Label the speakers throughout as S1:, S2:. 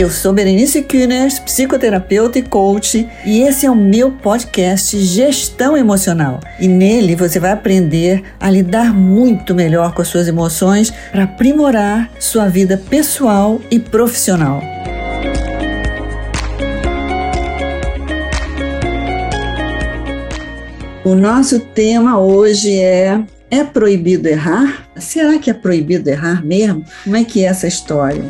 S1: Eu sou Berenice Kühners, psicoterapeuta e coach, e esse é o meu podcast Gestão Emocional. E nele você vai aprender a lidar muito melhor com as suas emoções para aprimorar sua vida pessoal e profissional. O nosso tema hoje é é proibido errar? Será que é proibido errar mesmo? Como é que é essa história?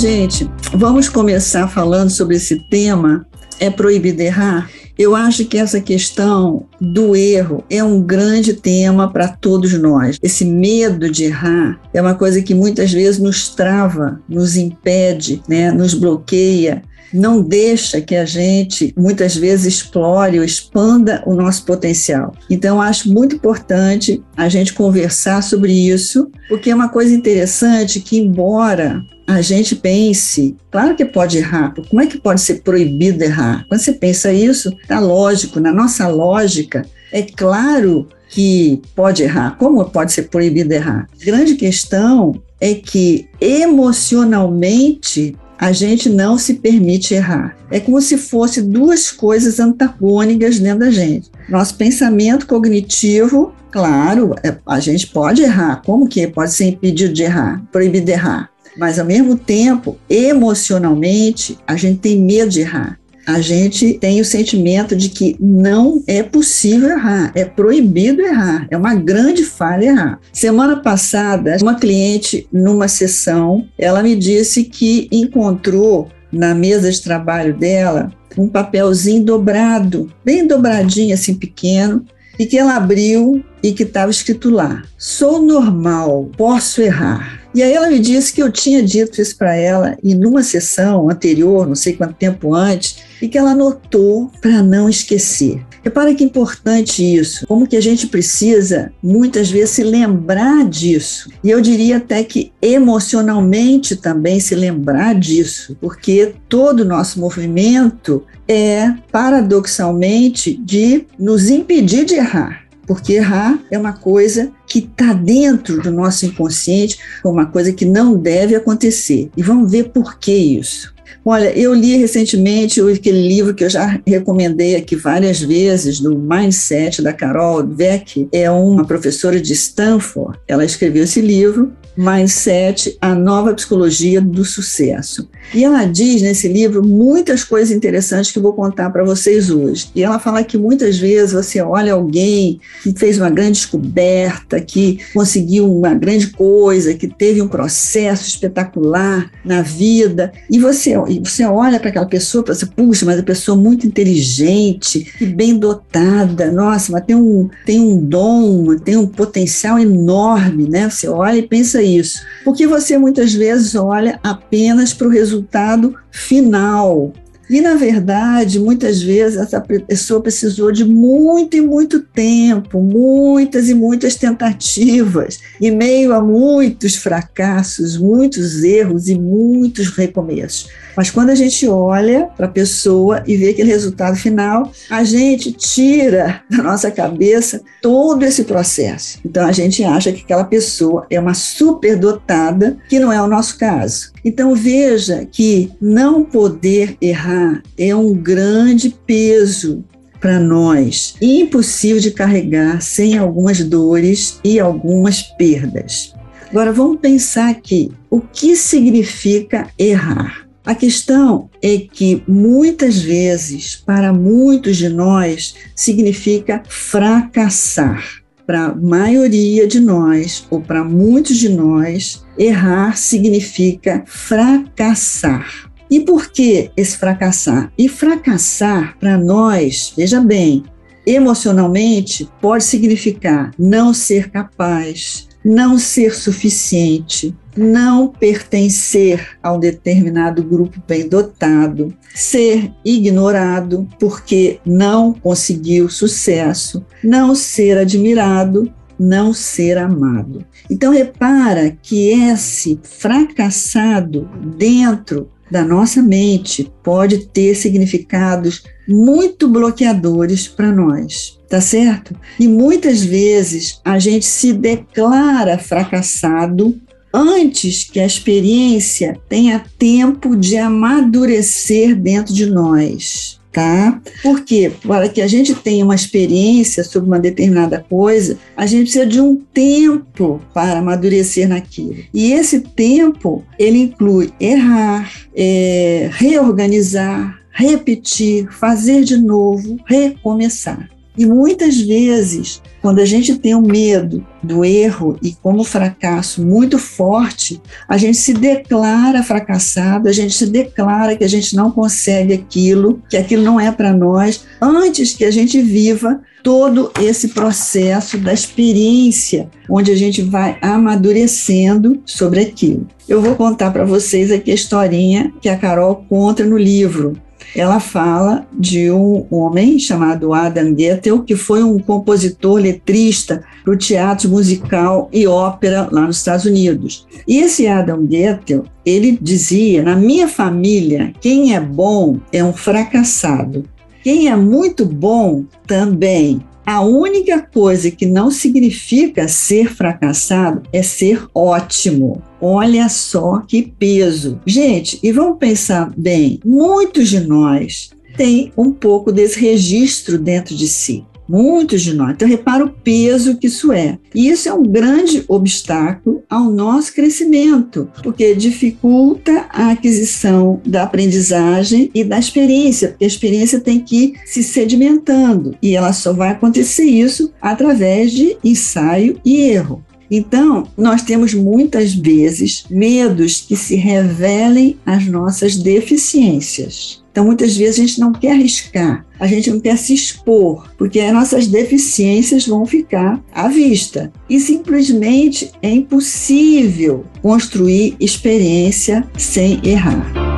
S1: Gente, vamos começar falando sobre esse tema. É proibido errar? Eu acho que essa questão do erro é um grande tema para todos nós. Esse medo de errar é uma coisa que muitas vezes nos trava, nos impede, né, nos bloqueia não deixa que a gente muitas vezes explore ou expanda o nosso potencial. Então, acho muito importante a gente conversar sobre isso, porque é uma coisa interessante que, embora a gente pense, claro que pode errar, como é que pode ser proibido errar? Quando você pensa isso, tá lógico, na nossa lógica, é claro que pode errar. Como pode ser proibido errar? A grande questão é que emocionalmente a gente não se permite errar. É como se fosse duas coisas antagônicas dentro da gente. Nosso pensamento cognitivo, claro, é, a gente pode errar. Como que pode ser impedido de errar, proibido de errar? Mas, ao mesmo tempo, emocionalmente, a gente tem medo de errar. A gente tem o sentimento de que não é possível errar, é proibido errar, é uma grande falha errar. Semana passada, uma cliente, numa sessão, ela me disse que encontrou na mesa de trabalho dela um papelzinho dobrado, bem dobradinho, assim, pequeno, e que ela abriu e que estava escrito lá: Sou normal, posso errar. E aí ela me disse que eu tinha dito isso para ela e numa sessão anterior, não sei quanto tempo antes, e que ela anotou para não esquecer. Repara que importante isso, como que a gente precisa muitas vezes se lembrar disso. E eu diria até que emocionalmente também se lembrar disso, porque todo o nosso movimento é paradoxalmente de nos impedir de errar porque errar é uma coisa que está dentro do nosso inconsciente, é uma coisa que não deve acontecer. E vamos ver por que isso. Olha, eu li recentemente aquele livro que eu já recomendei aqui várias vezes, do Mindset, da Carol Dweck, é uma professora de Stanford. Ela escreveu esse livro Mindset, a nova psicologia do sucesso. E ela diz nesse livro muitas coisas interessantes que eu vou contar para vocês hoje. E ela fala que muitas vezes você olha alguém que fez uma grande descoberta, que conseguiu uma grande coisa, que teve um processo espetacular na vida, e você, e você olha para aquela pessoa e puxa, mas a pessoa muito inteligente e bem dotada, nossa, mas tem um, tem um dom, tem um potencial enorme, né? Você olha e pensa isso? Porque você muitas vezes olha apenas para o resultado final. E, na verdade, muitas vezes essa pessoa precisou de muito e muito tempo, muitas e muitas tentativas, e meio a muitos fracassos, muitos erros e muitos recomeços. Mas quando a gente olha para a pessoa e vê aquele resultado final, a gente tira da nossa cabeça todo esse processo. Então a gente acha que aquela pessoa é uma superdotada, que não é o nosso caso. Então veja que não poder errar é um grande peso para nós, impossível de carregar sem algumas dores e algumas perdas. Agora vamos pensar aqui, o que significa errar? A questão é que muitas vezes, para muitos de nós, significa fracassar. Para a maioria de nós, ou para muitos de nós, errar significa fracassar. E por que esse fracassar? E fracassar para nós, veja bem, emocionalmente pode significar não ser capaz, não ser suficiente, não pertencer a um determinado grupo bem dotado, ser ignorado porque não conseguiu sucesso, não ser admirado, não ser amado. Então repara que esse fracassado dentro da nossa mente pode ter significados muito bloqueadores para nós, tá certo? E muitas vezes a gente se declara fracassado antes que a experiência tenha tempo de amadurecer dentro de nós tá? Porque para que a gente tenha uma experiência sobre uma determinada coisa, a gente precisa de um tempo para amadurecer naquilo. E esse tempo ele inclui errar, é, reorganizar, repetir, fazer de novo, recomeçar. E muitas vezes, quando a gente tem o um medo do erro e como fracasso muito forte, a gente se declara fracassado, a gente se declara que a gente não consegue aquilo, que aquilo não é para nós, antes que a gente viva todo esse processo da experiência, onde a gente vai amadurecendo sobre aquilo. Eu vou contar para vocês aqui a historinha que a Carol conta no livro ela fala de um homem chamado Adam Goethe, que foi um compositor letrista para o teatro musical e ópera lá nos Estados Unidos. E esse Adam Goethe, ele dizia: na minha família, quem é bom é um fracassado. Quem é muito bom também a única coisa que não significa ser fracassado é ser ótimo. Olha só que peso. Gente, e vamos pensar bem: muitos de nós têm um pouco desse registro dentro de si muitos de nós. Então, repara o peso que isso é. E isso é um grande obstáculo ao nosso crescimento, porque dificulta a aquisição da aprendizagem e da experiência, porque a experiência tem que ir se sedimentando e ela só vai acontecer isso através de ensaio e erro. Então, nós temos muitas vezes medos que se revelem as nossas deficiências. Então, muitas vezes a gente não quer arriscar, a gente não quer se expor, porque as nossas deficiências vão ficar à vista. E simplesmente é impossível construir experiência sem errar.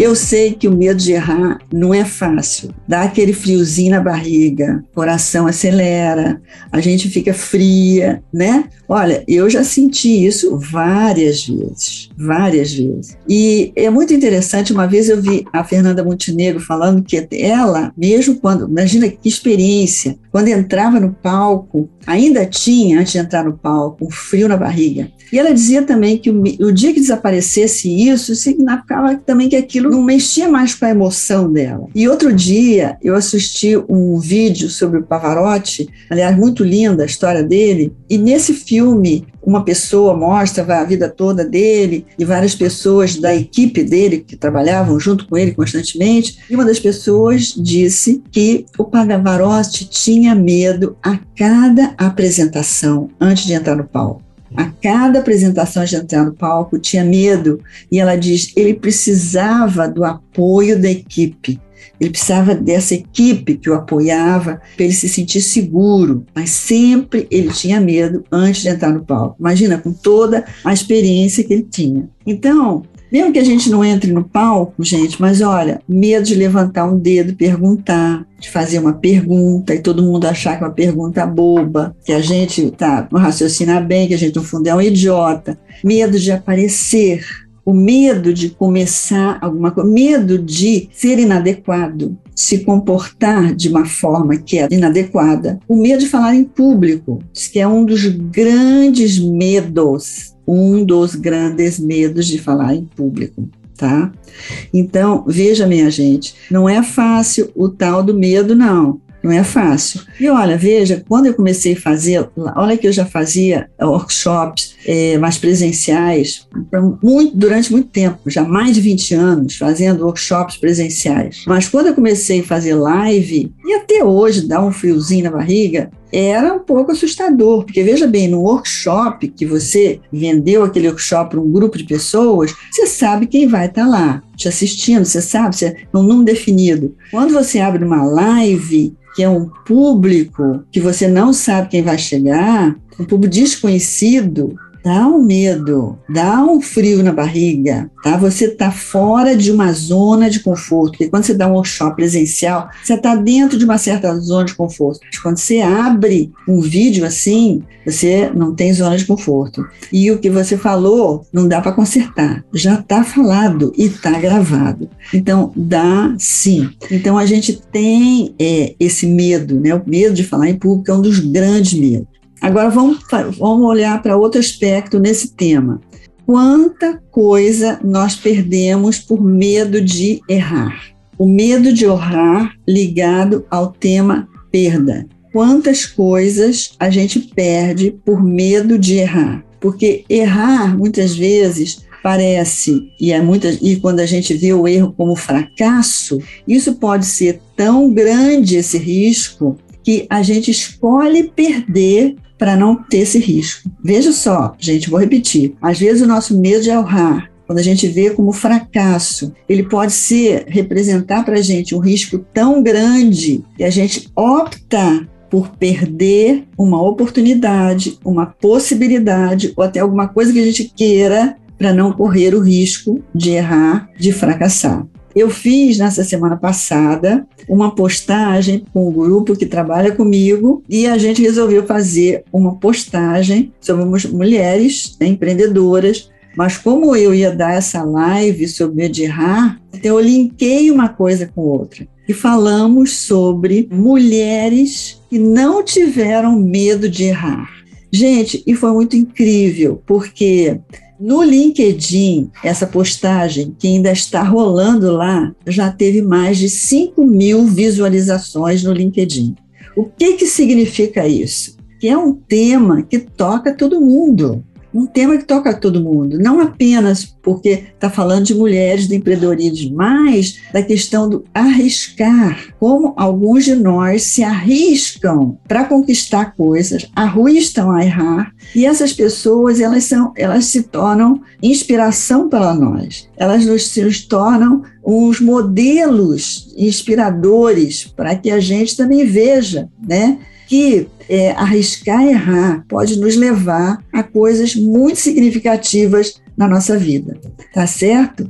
S1: Eu sei que o medo de errar não é fácil. Dá aquele friozinho na barriga, coração acelera, a gente fica fria, né? Olha, eu já senti isso várias vezes, várias vezes. E é muito interessante, uma vez eu vi a Fernanda Montenegro falando que ela, mesmo quando, imagina que experiência, quando entrava no palco, ainda tinha, antes de entrar no palco, um frio na barriga. E ela dizia também que o, o dia que desaparecesse isso, significava também que aquilo não mexia mais com a emoção dela. E outro dia eu assisti um vídeo sobre o Pavarotti, aliás, muito linda a história dele, e nesse filme uma pessoa mostra a vida toda dele e várias pessoas da equipe dele que trabalhavam junto com ele constantemente. E uma das pessoas disse que o Pavarotti tinha medo a cada apresentação antes de entrar no palco. A cada apresentação de entrar no palco tinha medo e ela diz ele precisava do apoio da equipe. Ele precisava dessa equipe que o apoiava para ele se sentir seguro, mas sempre ele tinha medo antes de entrar no palco. Imagina com toda a experiência que ele tinha. Então, mesmo que a gente não entre no palco, gente, mas olha, medo de levantar um dedo, perguntar, de fazer uma pergunta e todo mundo achar que é uma pergunta boba, que a gente tá, não raciocina bem, que a gente no fundo é um idiota, medo de aparecer, o medo de começar alguma coisa, medo de ser inadequado, se comportar de uma forma que é inadequada, o medo de falar em público, que é um dos grandes medos um dos grandes medos de falar em público. Tá? Então, veja, minha gente, não é fácil o tal do medo, não. Não é fácil. E olha, veja, quando eu comecei a fazer, olha que eu já fazia workshops é, mais presenciais muito, durante muito tempo, já mais de 20 anos, fazendo workshops presenciais. Mas quando eu comecei a fazer live, e até hoje dá um friozinho na barriga, era um pouco assustador, porque veja bem, no workshop que você vendeu aquele workshop para um grupo de pessoas, você sabe quem vai estar lá te assistindo, você sabe, você é um número definido. Quando você abre uma live, que é um público que você não sabe quem vai chegar, um público desconhecido, dá um medo, dá um frio na barriga, tá? Você está fora de uma zona de conforto. Porque quando você dá um workshop presencial, você está dentro de uma certa zona de conforto. Mas quando você abre um vídeo assim, você não tem zona de conforto. E o que você falou não dá para consertar. Já está falado e está gravado. Então, dá sim. Então, a gente tem é, esse medo, né? O medo de falar em público é um dos grandes medos. Agora vamos, vamos olhar para outro aspecto nesse tema. Quanta coisa nós perdemos por medo de errar? O medo de errar ligado ao tema perda. Quantas coisas a gente perde por medo de errar? Porque errar, muitas vezes, parece, e, é muitas, e quando a gente vê o erro como fracasso, isso pode ser tão grande esse risco que a gente escolhe perder para não ter esse risco. Veja só, gente, vou repetir. Às vezes o nosso medo de errar, quando a gente vê como fracasso, ele pode ser representar para a gente um risco tão grande que a gente opta por perder uma oportunidade, uma possibilidade ou até alguma coisa que a gente queira para não correr o risco de errar, de fracassar. Eu fiz nessa semana passada uma postagem com o grupo que trabalha comigo e a gente resolveu fazer uma postagem sobre mulheres né, empreendedoras. Mas como eu ia dar essa live sobre errar, então eu linkei uma coisa com outra. E falamos sobre mulheres que não tiveram medo de errar. Gente, e foi muito incrível, porque no LinkedIn, essa postagem, que ainda está rolando lá, já teve mais de 5 mil visualizações no LinkedIn. O que, que significa isso? Que é um tema que toca todo mundo um tema que toca todo mundo, não apenas porque está falando de mulheres, de empreendedorismo, mas da questão do arriscar, como alguns de nós se arriscam para conquistar coisas, arriscam a errar, e essas pessoas elas são, elas se tornam inspiração para nós, elas nos, nos tornam uns modelos inspiradores para que a gente também veja, né? Que é, arriscar errar pode nos levar a coisas muito significativas na nossa vida, tá certo?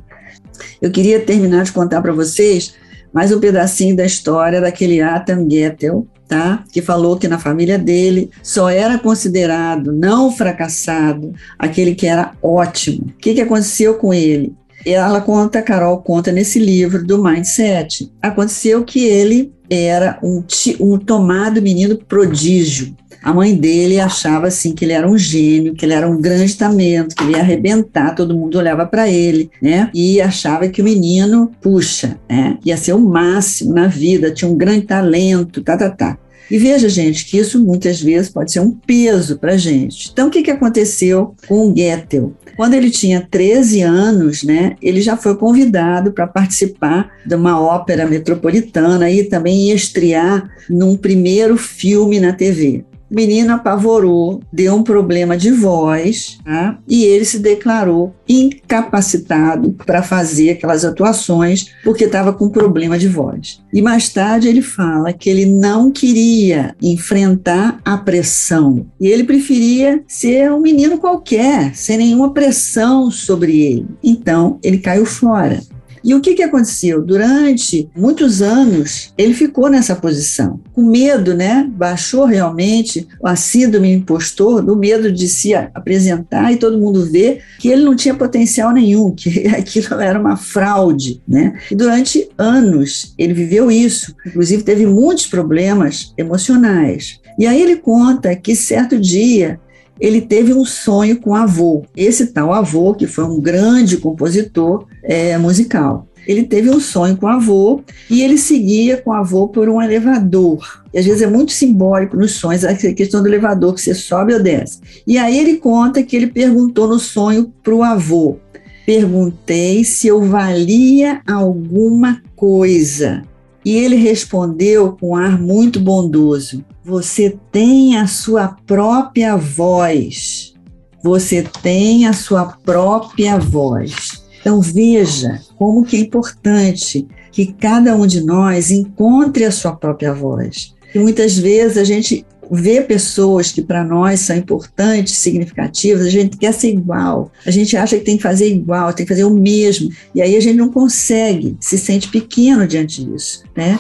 S1: Eu queria terminar de contar para vocês mais um pedacinho da história daquele Atam Gettel, tá? Que falou que na família dele só era considerado não fracassado aquele que era ótimo. O que, que aconteceu com ele? Ela conta, Carol conta nesse livro do Mindset. Aconteceu que ele era um, um tomado menino prodígio. A mãe dele achava assim que ele era um gênio, que ele era um grande talento, que ele ia arrebentar, todo mundo olhava para ele, né? E achava que o menino, puxa, né? ia ser o máximo na vida, tinha um grande talento, tá, tá, tá. E veja, gente, que isso muitas vezes pode ser um peso para gente. Então, o que, que aconteceu com o Goethe? Quando ele tinha 13 anos, né, ele já foi convidado para participar de uma ópera metropolitana e também estrear num primeiro filme na TV. Menino apavorou, deu um problema de voz tá? e ele se declarou incapacitado para fazer aquelas atuações porque estava com problema de voz. E mais tarde ele fala que ele não queria enfrentar a pressão e ele preferia ser um menino qualquer, sem nenhuma pressão sobre ele. Então ele caiu fora. E o que, que aconteceu? Durante muitos anos, ele ficou nessa posição, com medo, né? Baixou realmente a síndrome impostor, do medo de se apresentar e todo mundo ver que ele não tinha potencial nenhum, que aquilo era uma fraude, né? E durante anos ele viveu isso, inclusive teve muitos problemas emocionais. E aí ele conta que certo dia ele teve um sonho com o avô. Esse tal avô, que foi um grande compositor é, musical. Ele teve um sonho com o avô e ele seguia com o avô por um elevador. E às vezes é muito simbólico nos sonhos a questão do elevador, que você sobe ou desce. E aí ele conta que ele perguntou no sonho para o avô: Perguntei se eu valia alguma coisa. E ele respondeu com um ar muito bondoso: Você tem a sua própria voz. Você tem a sua própria voz. Então veja como que é importante que cada um de nós encontre a sua própria voz. E muitas vezes a gente vê pessoas que para nós são importantes, significativas, a gente quer ser igual, a gente acha que tem que fazer igual, tem que fazer o mesmo, e aí a gente não consegue, se sente pequeno diante disso, né?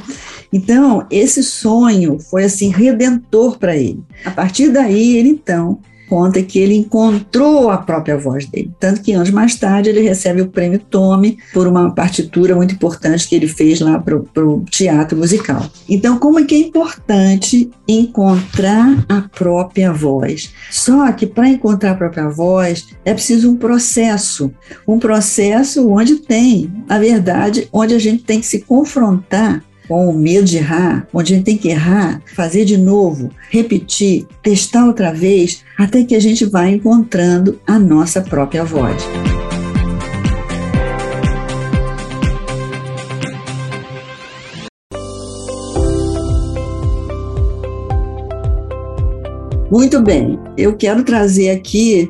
S1: Então, esse sonho foi assim redentor para ele. A partir daí, ele então conta que ele encontrou a própria voz dele. Tanto que anos mais tarde ele recebe o prêmio Tome por uma partitura muito importante que ele fez lá para o teatro musical. Então, como é que é importante encontrar a própria voz? Só que para encontrar a própria voz é preciso um processo, um processo onde tem, na verdade, onde a gente tem que se confrontar com o medo de errar, onde a gente tem que errar, fazer de novo, repetir, testar outra vez, até que a gente vai encontrando a nossa própria voz. Muito bem, eu quero trazer aqui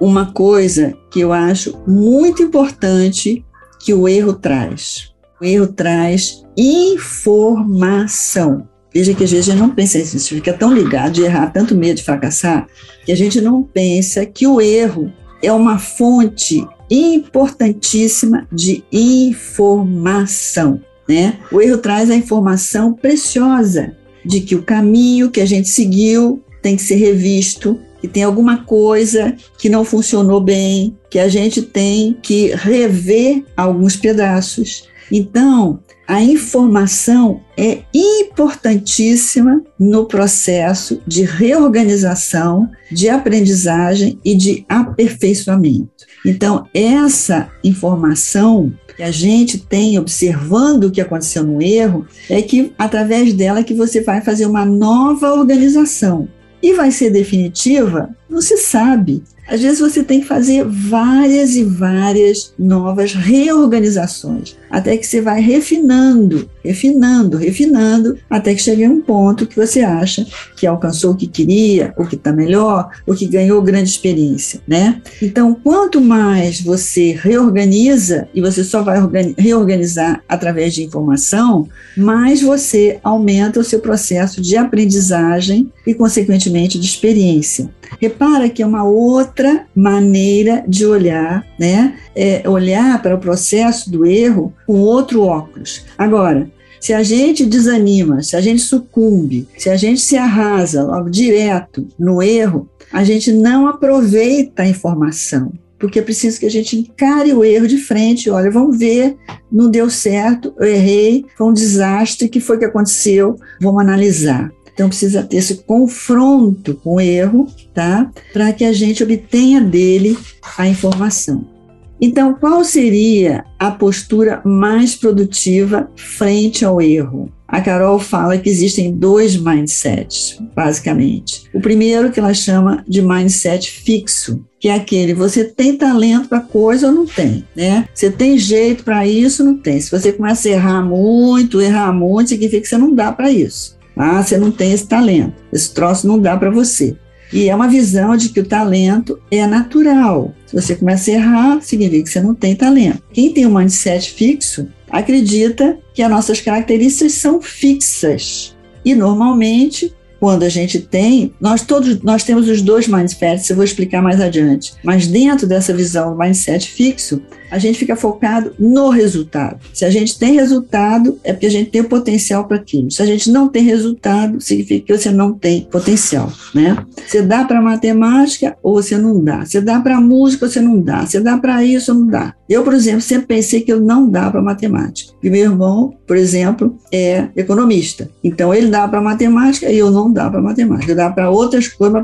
S1: uma coisa que eu acho muito importante que o erro traz. O erro traz informação. Veja que às vezes a gente não pensa isso, isso fica tão ligado de errar, tanto medo de fracassar, que a gente não pensa que o erro é uma fonte importantíssima de informação. Né? O erro traz a informação preciosa de que o caminho que a gente seguiu tem que ser revisto, que tem alguma coisa que não funcionou bem, que a gente tem que rever alguns pedaços. Então, a informação é importantíssima no processo de reorganização, de aprendizagem e de aperfeiçoamento. Então, essa informação que a gente tem observando o que aconteceu no erro, é que através dela que você vai fazer uma nova organização. E vai ser definitiva? Não se sabe. Às vezes você tem que fazer várias e várias novas reorganizações, até que você vai refinando, refinando, refinando, até que chegue a um ponto que você acha que alcançou o que queria, o que está melhor, o que ganhou grande experiência, né? Então, quanto mais você reorganiza, e você só vai reorganizar através de informação, mais você aumenta o seu processo de aprendizagem e, consequentemente, de experiência. Repara que é uma outra maneira de olhar, né? É olhar para o processo do erro com outro óculos. Agora, se a gente desanima, se a gente sucumbe, se a gente se arrasa logo direto no erro, a gente não aproveita a informação. Porque é preciso que a gente encare o erro de frente. Olha, vamos ver, não deu certo, eu errei, foi um desastre, que foi que aconteceu? Vamos analisar. Então precisa ter esse confronto com o erro, tá? Para que a gente obtenha dele a informação. Então, qual seria a postura mais produtiva frente ao erro? A Carol fala que existem dois mindsets, basicamente. O primeiro que ela chama de mindset fixo, que é aquele você tem talento para coisa ou não tem, né? Você tem jeito para isso ou não tem. Se você começa a errar muito, errar muito, significa que você não dá para isso. Ah, você não tem esse talento, esse troço não dá para você. E é uma visão de que o talento é natural. Se você começa a errar, significa que você não tem talento. Quem tem um mindset fixo acredita que as nossas características são fixas. E normalmente quando a gente tem, nós todos nós temos os dois mindsets, eu vou explicar mais adiante. Mas dentro dessa visão mindset fixo, a gente fica focado no resultado. Se a gente tem resultado, é porque a gente tem o potencial para aquilo. Se a gente não tem resultado, significa que você não tem potencial, né? Você dá para matemática ou você não dá. Você dá para música ou você não dá. Você dá para isso ou não dá. Eu, por exemplo, sempre pensei que eu não dá para matemática. E meu irmão, por exemplo, é economista. Então ele dá para matemática e eu não dá para matemática. Eu dá para outras coisas,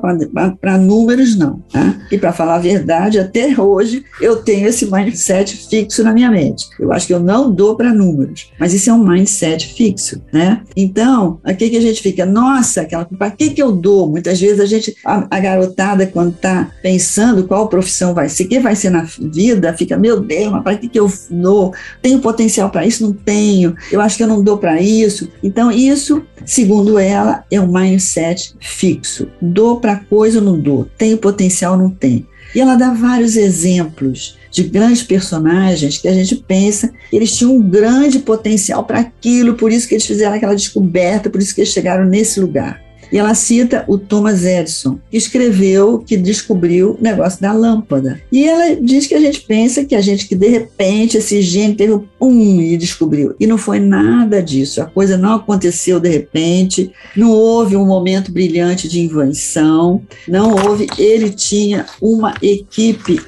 S1: para números não. Tá? E para falar a verdade, até hoje eu tenho esse mindset mindset fixo na minha mente. Eu acho que eu não dou para números, mas isso é um mindset fixo, né? Então, aqui que a gente fica, nossa, aquela, para que que eu dou? Muitas vezes a gente, a, a garotada quando está pensando qual profissão vai ser, que vai ser na vida, fica, meu Deus, mas para que que eu dou? Tenho potencial para isso? Não tenho. Eu acho que eu não dou para isso. Então, isso, segundo ela, é um mindset fixo. Dou para coisa ou não dou? Tenho potencial ou não tenho? E ela dá vários exemplos de grandes personagens que a gente pensa que eles tinham um grande potencial para aquilo, por isso que eles fizeram aquela descoberta, por isso que eles chegaram nesse lugar. E ela cita o Thomas Edison, que escreveu, que descobriu o negócio da lâmpada. E ela diz que a gente pensa que a gente que de repente esse gênio teve um pum e descobriu. E não foi nada disso. A coisa não aconteceu de repente, não houve um momento brilhante de invenção, não houve. Ele tinha uma equipe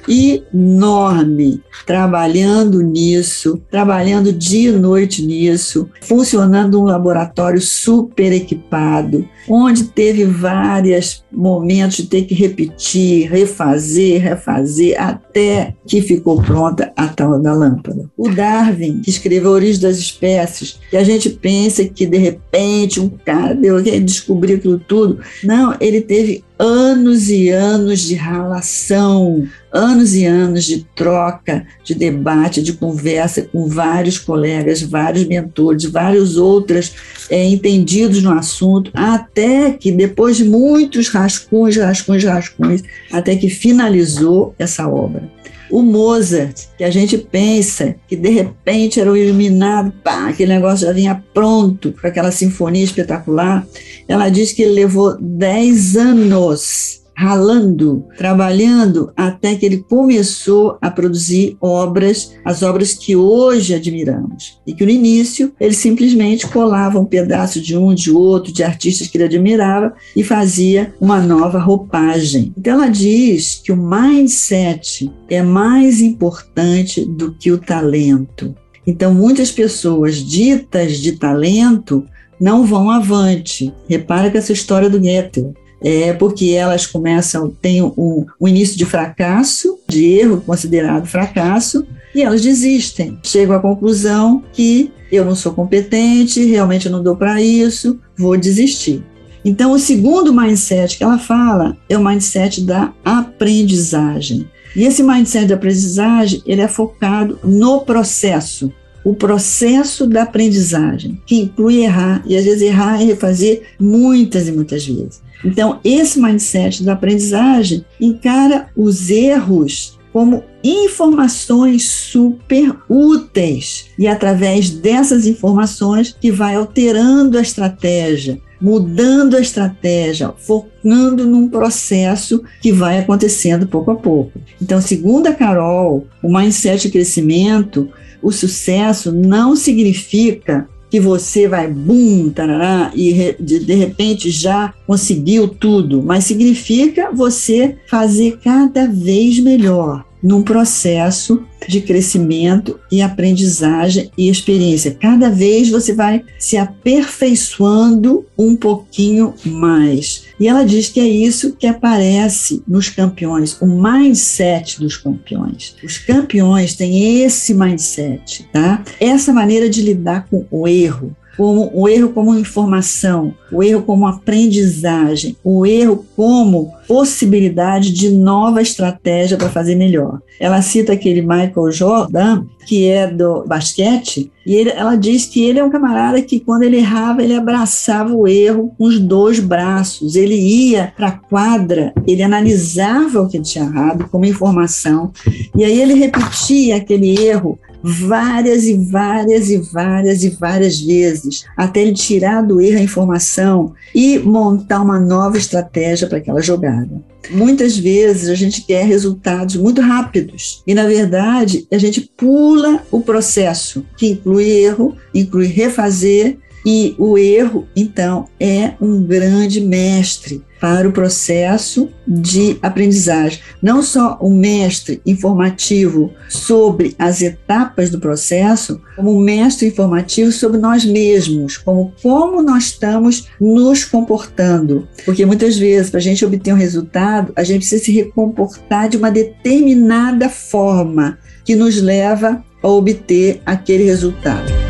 S1: enorme trabalhando nisso, trabalhando dia e noite nisso, funcionando um laboratório super equipado, onde teve vários momentos de ter que repetir, refazer, refazer, até que ficou pronta a tal da lâmpada. O Darwin, que escreveu A Origem das Espécies, que a gente pensa que de repente um cara deu, descobriu aquilo tudo. Não, ele teve anos e anos de relação, anos e anos de troca, de debate, de conversa com vários colegas, vários mentores, vários outros é, entendidos no assunto, até que depois de muitos rascunhos, rascunhos, rascunhos, até que finalizou essa obra. O Mozart, que a gente pensa que de repente era o iluminado, pá, aquele negócio já vinha pronto para aquela sinfonia espetacular, ela diz que ele levou 10 anos ralando, trabalhando, até que ele começou a produzir obras, as obras que hoje admiramos. E que no início ele simplesmente colava um pedaço de um, de outro, de artistas que ele admirava e fazia uma nova roupagem. Então ela diz que o mindset é mais importante do que o talento. Então muitas pessoas ditas de talento não vão avante. Repara que essa história do Goethe é porque elas começam, têm um, um início de fracasso, de erro considerado fracasso, e elas desistem. Chegam à conclusão que eu não sou competente, realmente eu não dou para isso, vou desistir. Então, o segundo mindset que ela fala é o mindset da aprendizagem. E esse mindset da aprendizagem, ele é focado no processo, o processo da aprendizagem, que inclui errar, e às vezes errar e refazer muitas e muitas vezes. Então, esse mindset da aprendizagem encara os erros como informações super úteis e através dessas informações que vai alterando a estratégia, mudando a estratégia, focando num processo que vai acontecendo pouco a pouco. Então, segundo a Carol, o mindset de crescimento, o sucesso não significa que você vai bum, tarará, e de, de repente já conseguiu tudo, mas significa você fazer cada vez melhor num processo de crescimento e aprendizagem e experiência. Cada vez você vai se aperfeiçoando um pouquinho mais. E ela diz que é isso que aparece nos campeões, o mindset dos campeões. Os campeões têm esse mindset, tá? Essa maneira de lidar com o erro, como o erro como informação, o erro como aprendizagem, o erro como possibilidade de nova estratégia para fazer melhor. Ela cita aquele Michael Jordan, que é do basquete, e ele, ela diz que ele é um camarada que, quando ele errava, ele abraçava o erro com os dois braços. Ele ia para a quadra, ele analisava o que tinha errado como informação, e aí ele repetia aquele erro várias e várias e várias e várias vezes, até ele tirar do erro a informação e montar uma nova estratégia para aquela jogada. Muitas vezes a gente quer resultados muito rápidos e, na verdade, a gente pula o processo, que inclui erro, inclui refazer e o erro, então, é um grande mestre para o processo de aprendizagem. Não só um mestre informativo sobre as etapas do processo, como um mestre informativo sobre nós mesmos, como como nós estamos nos comportando. Porque muitas vezes, para a gente obter um resultado, a gente precisa se recomportar de uma determinada forma que nos leva a obter aquele resultado.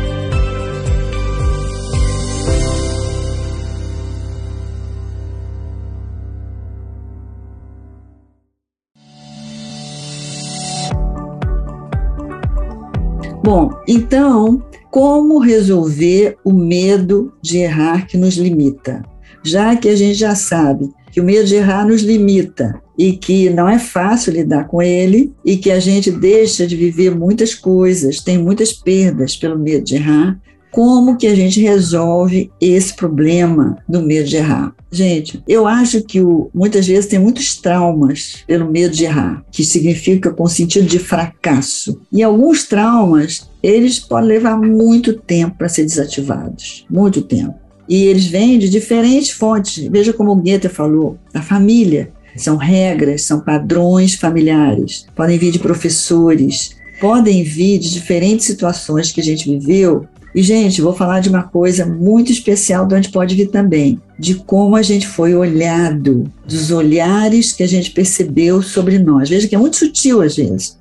S1: Bom, então, como resolver o medo de errar que nos limita? Já que a gente já sabe que o medo de errar nos limita e que não é fácil lidar com ele e que a gente deixa de viver muitas coisas, tem muitas perdas pelo medo de errar, como que a gente resolve esse problema do medo de errar? Gente, eu acho que o, muitas vezes tem muitos traumas pelo medo de errar, que significa com sentido de fracasso. E alguns traumas, eles podem levar muito tempo para ser desativados, muito tempo. E eles vêm de diferentes fontes. Veja como o Goethe falou, da família. São regras, são padrões familiares. Podem vir de professores, podem vir de diferentes situações que a gente viveu e, gente, vou falar de uma coisa muito especial de onde pode vir também, de como a gente foi olhado, dos olhares que a gente percebeu sobre nós. Veja que é muito sutil às vezes.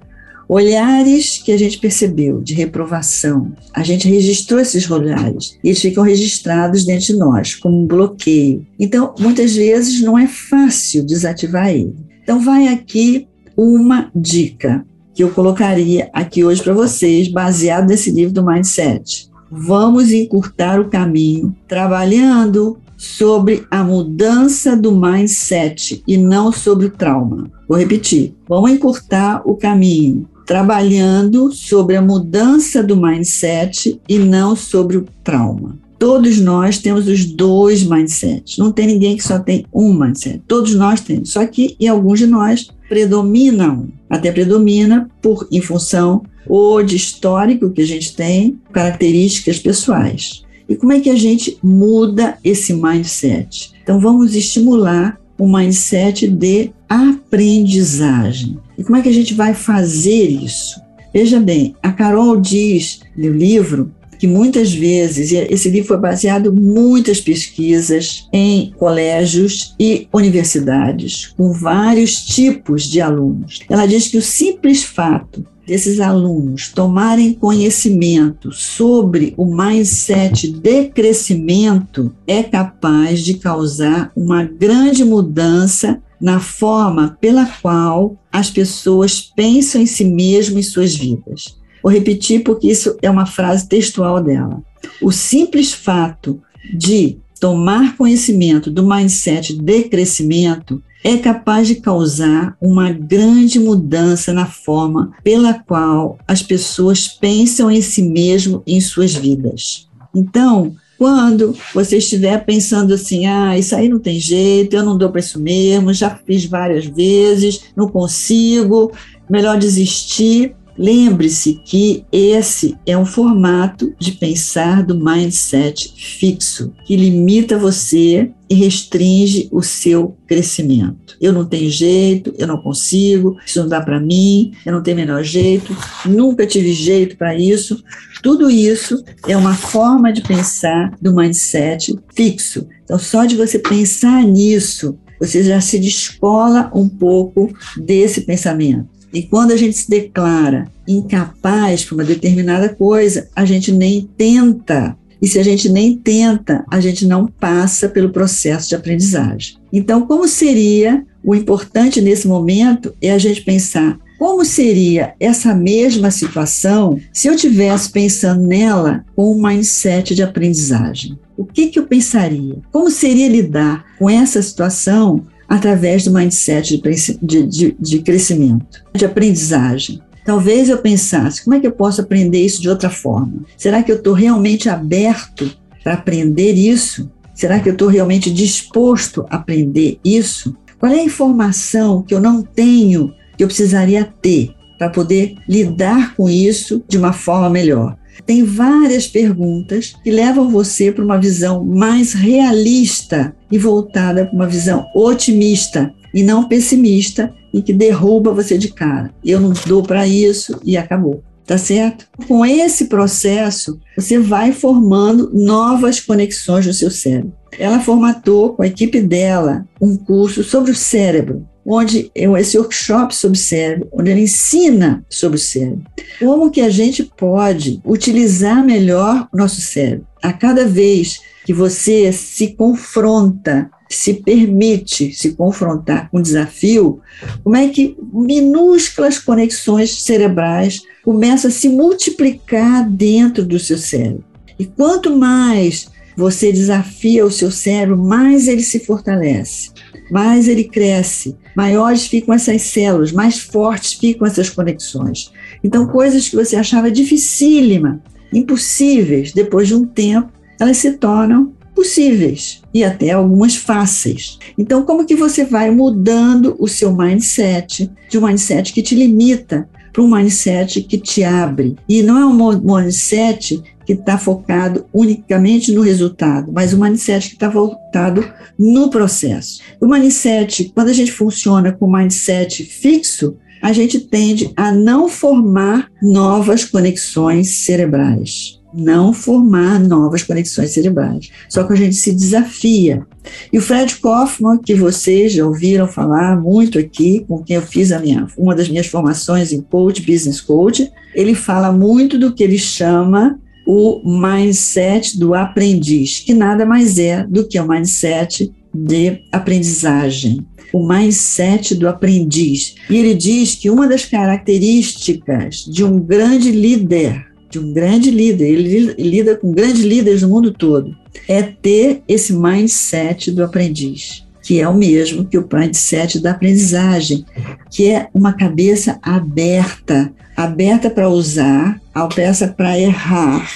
S1: Olhares que a gente percebeu de reprovação. A gente registrou esses olhares e eles ficam registrados dentro de nós como um bloqueio. Então, muitas vezes não é fácil desativar ele. Então, vai aqui uma dica que eu colocaria aqui hoje para vocês, baseado nesse livro do Mindset vamos encurtar o caminho trabalhando sobre a mudança do mindset e não sobre o trauma. Vou repetir. Vamos encurtar o caminho trabalhando sobre a mudança do mindset e não sobre o trauma. Todos nós temos os dois mindsets. Não tem ninguém que só tem um mindset. Todos nós temos. Só que em alguns de nós predominam, até predomina por em função ou de histórico que a gente tem, características pessoais. E como é que a gente muda esse mindset? Então vamos estimular o mindset de aprendizagem. E como é que a gente vai fazer isso? Veja bem, a Carol diz no livro que muitas vezes, esse livro foi baseado em muitas pesquisas em colégios e universidades, com vários tipos de alunos. Ela diz que o simples fato desses alunos tomarem conhecimento sobre o mindset de crescimento é capaz de causar uma grande mudança na forma pela qual as pessoas pensam em si mesmas e suas vidas. Vou repetir porque isso é uma frase textual dela. O simples fato de tomar conhecimento do mindset de crescimento é capaz de causar uma grande mudança na forma pela qual as pessoas pensam em si mesmo em suas vidas. Então, quando você estiver pensando assim, ah, isso aí não tem jeito, eu não dou para isso mesmo, já fiz várias vezes, não consigo, melhor desistir, Lembre-se que esse é um formato de pensar do mindset fixo, que limita você e restringe o seu crescimento. Eu não tenho jeito, eu não consigo, isso não dá para mim, eu não tenho menor jeito, nunca tive jeito para isso. Tudo isso é uma forma de pensar do mindset fixo. Então, só de você pensar nisso, você já se descola um pouco desse pensamento. E quando a gente se declara incapaz para uma determinada coisa, a gente nem tenta. E se a gente nem tenta, a gente não passa pelo processo de aprendizagem. Então, como seria o importante nesse momento é a gente pensar como seria essa mesma situação se eu tivesse pensando nela com um mindset de aprendizagem? O que, que eu pensaria? Como seria lidar com essa situação através do mindset de, de, de crescimento, de aprendizagem. Talvez eu pensasse, como é que eu posso aprender isso de outra forma? Será que eu estou realmente aberto para aprender isso? Será que eu estou realmente disposto a aprender isso? Qual é a informação que eu não tenho que eu precisaria ter para poder lidar com isso de uma forma melhor? Tem várias perguntas que levam você para uma visão mais realista e voltada para uma visão otimista e não pessimista e que derruba você de cara. Eu não dou para isso e acabou. Tá certo? Com esse processo, você vai formando novas conexões no seu cérebro. Ela formatou com a equipe dela um curso sobre o cérebro, onde esse workshop sobre cérebro, onde ele ensina sobre o cérebro. Como que a gente pode utilizar melhor o nosso cérebro? A cada vez que você se confronta, se permite se confrontar com um desafio, como é que minúsculas conexões cerebrais começam a se multiplicar dentro do seu cérebro. E quanto mais você desafia o seu cérebro, mais ele se fortalece, mais ele cresce, maiores ficam essas células, mais fortes ficam essas conexões. Então, coisas que você achava dificílima impossíveis, depois de um tempo, elas se tornam possíveis e até algumas fáceis. Então, como que você vai mudando o seu mindset de um mindset que te limita para um mindset que te abre? E não é um mindset que está focado unicamente no resultado, mas um mindset que está voltado no processo. O mindset, quando a gente funciona com mindset fixo, a gente tende a não formar novas conexões cerebrais não formar novas conexões cerebrais. Só que a gente se desafia. E o Fred Kaufman, que vocês já ouviram falar muito aqui, com quem eu fiz a minha, uma das minhas formações em coach, business coach, ele fala muito do que ele chama o mindset do aprendiz, que nada mais é do que o mindset de aprendizagem, o mindset do aprendiz. E ele diz que uma das características de um grande líder de um grande líder, ele lida com grandes líderes do mundo todo, é ter esse mindset do aprendiz, que é o mesmo que o mindset da aprendizagem, que é uma cabeça aberta, aberta para usar, aberta para errar,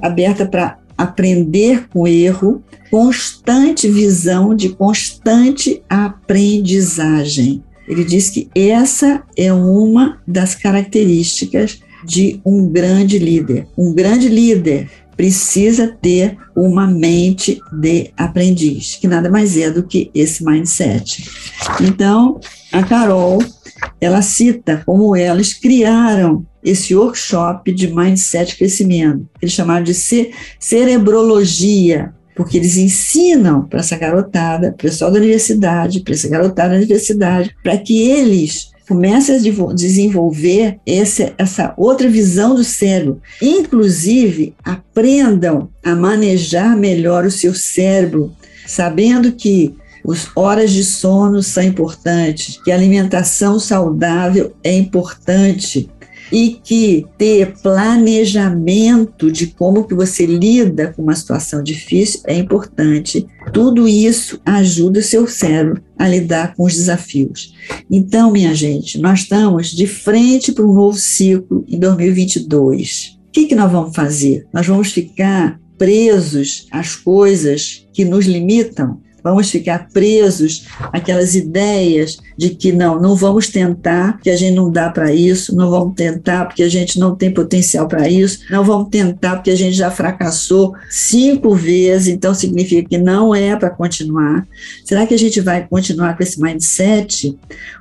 S1: aberta para aprender com erro, constante visão de constante aprendizagem. Ele diz que essa é uma das características de um grande líder. Um grande líder precisa ter uma mente de aprendiz, que nada mais é do que esse mindset. Então, a Carol, ela cita como elas criaram esse workshop de mindset crescimento, eles chamaram de cerebrologia, porque eles ensinam para essa garotada, pessoal da universidade, para essa garotada da universidade, para que eles comece a desenvolver esse, essa outra visão do cérebro. Inclusive, aprendam a manejar melhor o seu cérebro, sabendo que as horas de sono são importantes, que a alimentação saudável é importante, e que ter planejamento de como que você lida com uma situação difícil é importante. Tudo isso ajuda o seu cérebro a lidar com os desafios. Então, minha gente, nós estamos de frente para um novo ciclo em 2022. O que, que nós vamos fazer? Nós vamos ficar presos às coisas que nos limitam? Vamos ficar presos àquelas ideias de que não, não vamos tentar, porque a gente não dá para isso, não vamos tentar porque a gente não tem potencial para isso, não vamos tentar porque a gente já fracassou cinco vezes, então significa que não é para continuar. Será que a gente vai continuar com esse mindset?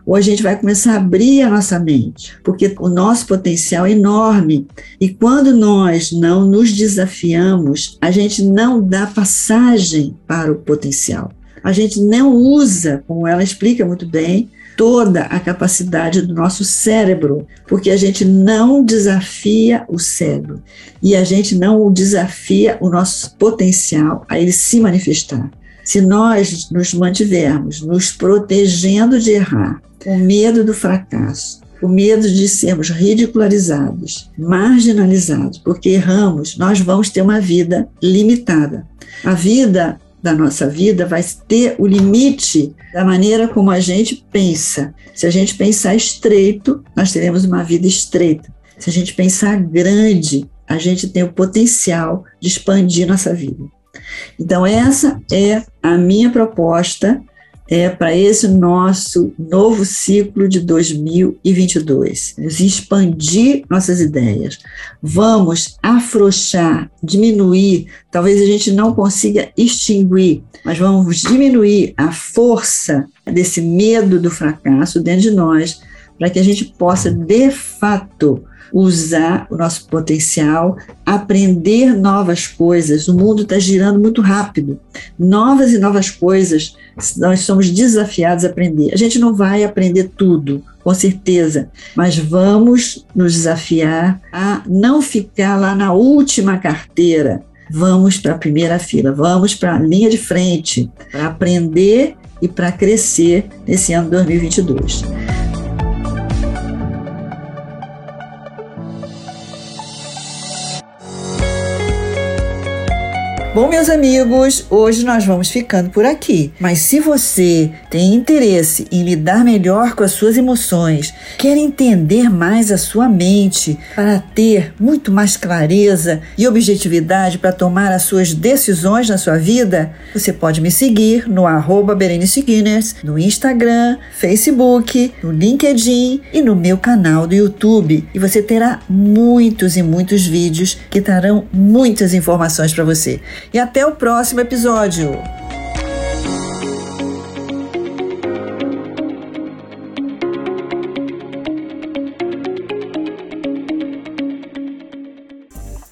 S1: Ou a gente vai começar a abrir a nossa mente? Porque o nosso potencial é enorme. E quando nós não nos desafiamos, a gente não dá passagem para o potencial a gente não usa, como ela explica muito bem, toda a capacidade do nosso cérebro, porque a gente não desafia o cérebro e a gente não desafia o nosso potencial a ele se manifestar. Se nós nos mantivermos nos protegendo de errar, com medo do fracasso, com medo de sermos ridicularizados, marginalizados, porque erramos, nós vamos ter uma vida limitada. A vida da nossa vida vai ter o limite da maneira como a gente pensa. Se a gente pensar estreito, nós teremos uma vida estreita. Se a gente pensar grande, a gente tem o potencial de expandir nossa vida. Então, essa é a minha proposta é, para esse nosso novo ciclo de 2022. Vamos expandir nossas ideias. Vamos afrouxar, diminuir. Talvez a gente não consiga extinguir, mas vamos diminuir a força desse medo do fracasso dentro de nós, para que a gente possa, de fato, usar o nosso potencial, aprender novas coisas. O mundo está girando muito rápido. Novas e novas coisas, nós somos desafiados a aprender. A gente não vai aprender tudo, com certeza, mas vamos nos desafiar a não ficar lá na última carteira. Vamos para a primeira fila, vamos para a linha de frente, para aprender e para crescer nesse ano 2022. Bom, meus amigos, hoje nós vamos ficando por aqui. Mas se você tem interesse em lidar melhor com as suas emoções, quer entender mais a sua mente para ter muito mais clareza e objetividade para tomar as suas decisões na sua vida, você pode me seguir no arroba Berenice Guinness, no Instagram, Facebook, no LinkedIn e no meu canal do YouTube. E você terá muitos e muitos vídeos que trarão muitas informações para você e até o próximo episódio.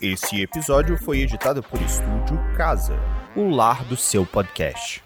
S2: Esse episódio foi editado por Estúdio Casa, o lar do seu podcast.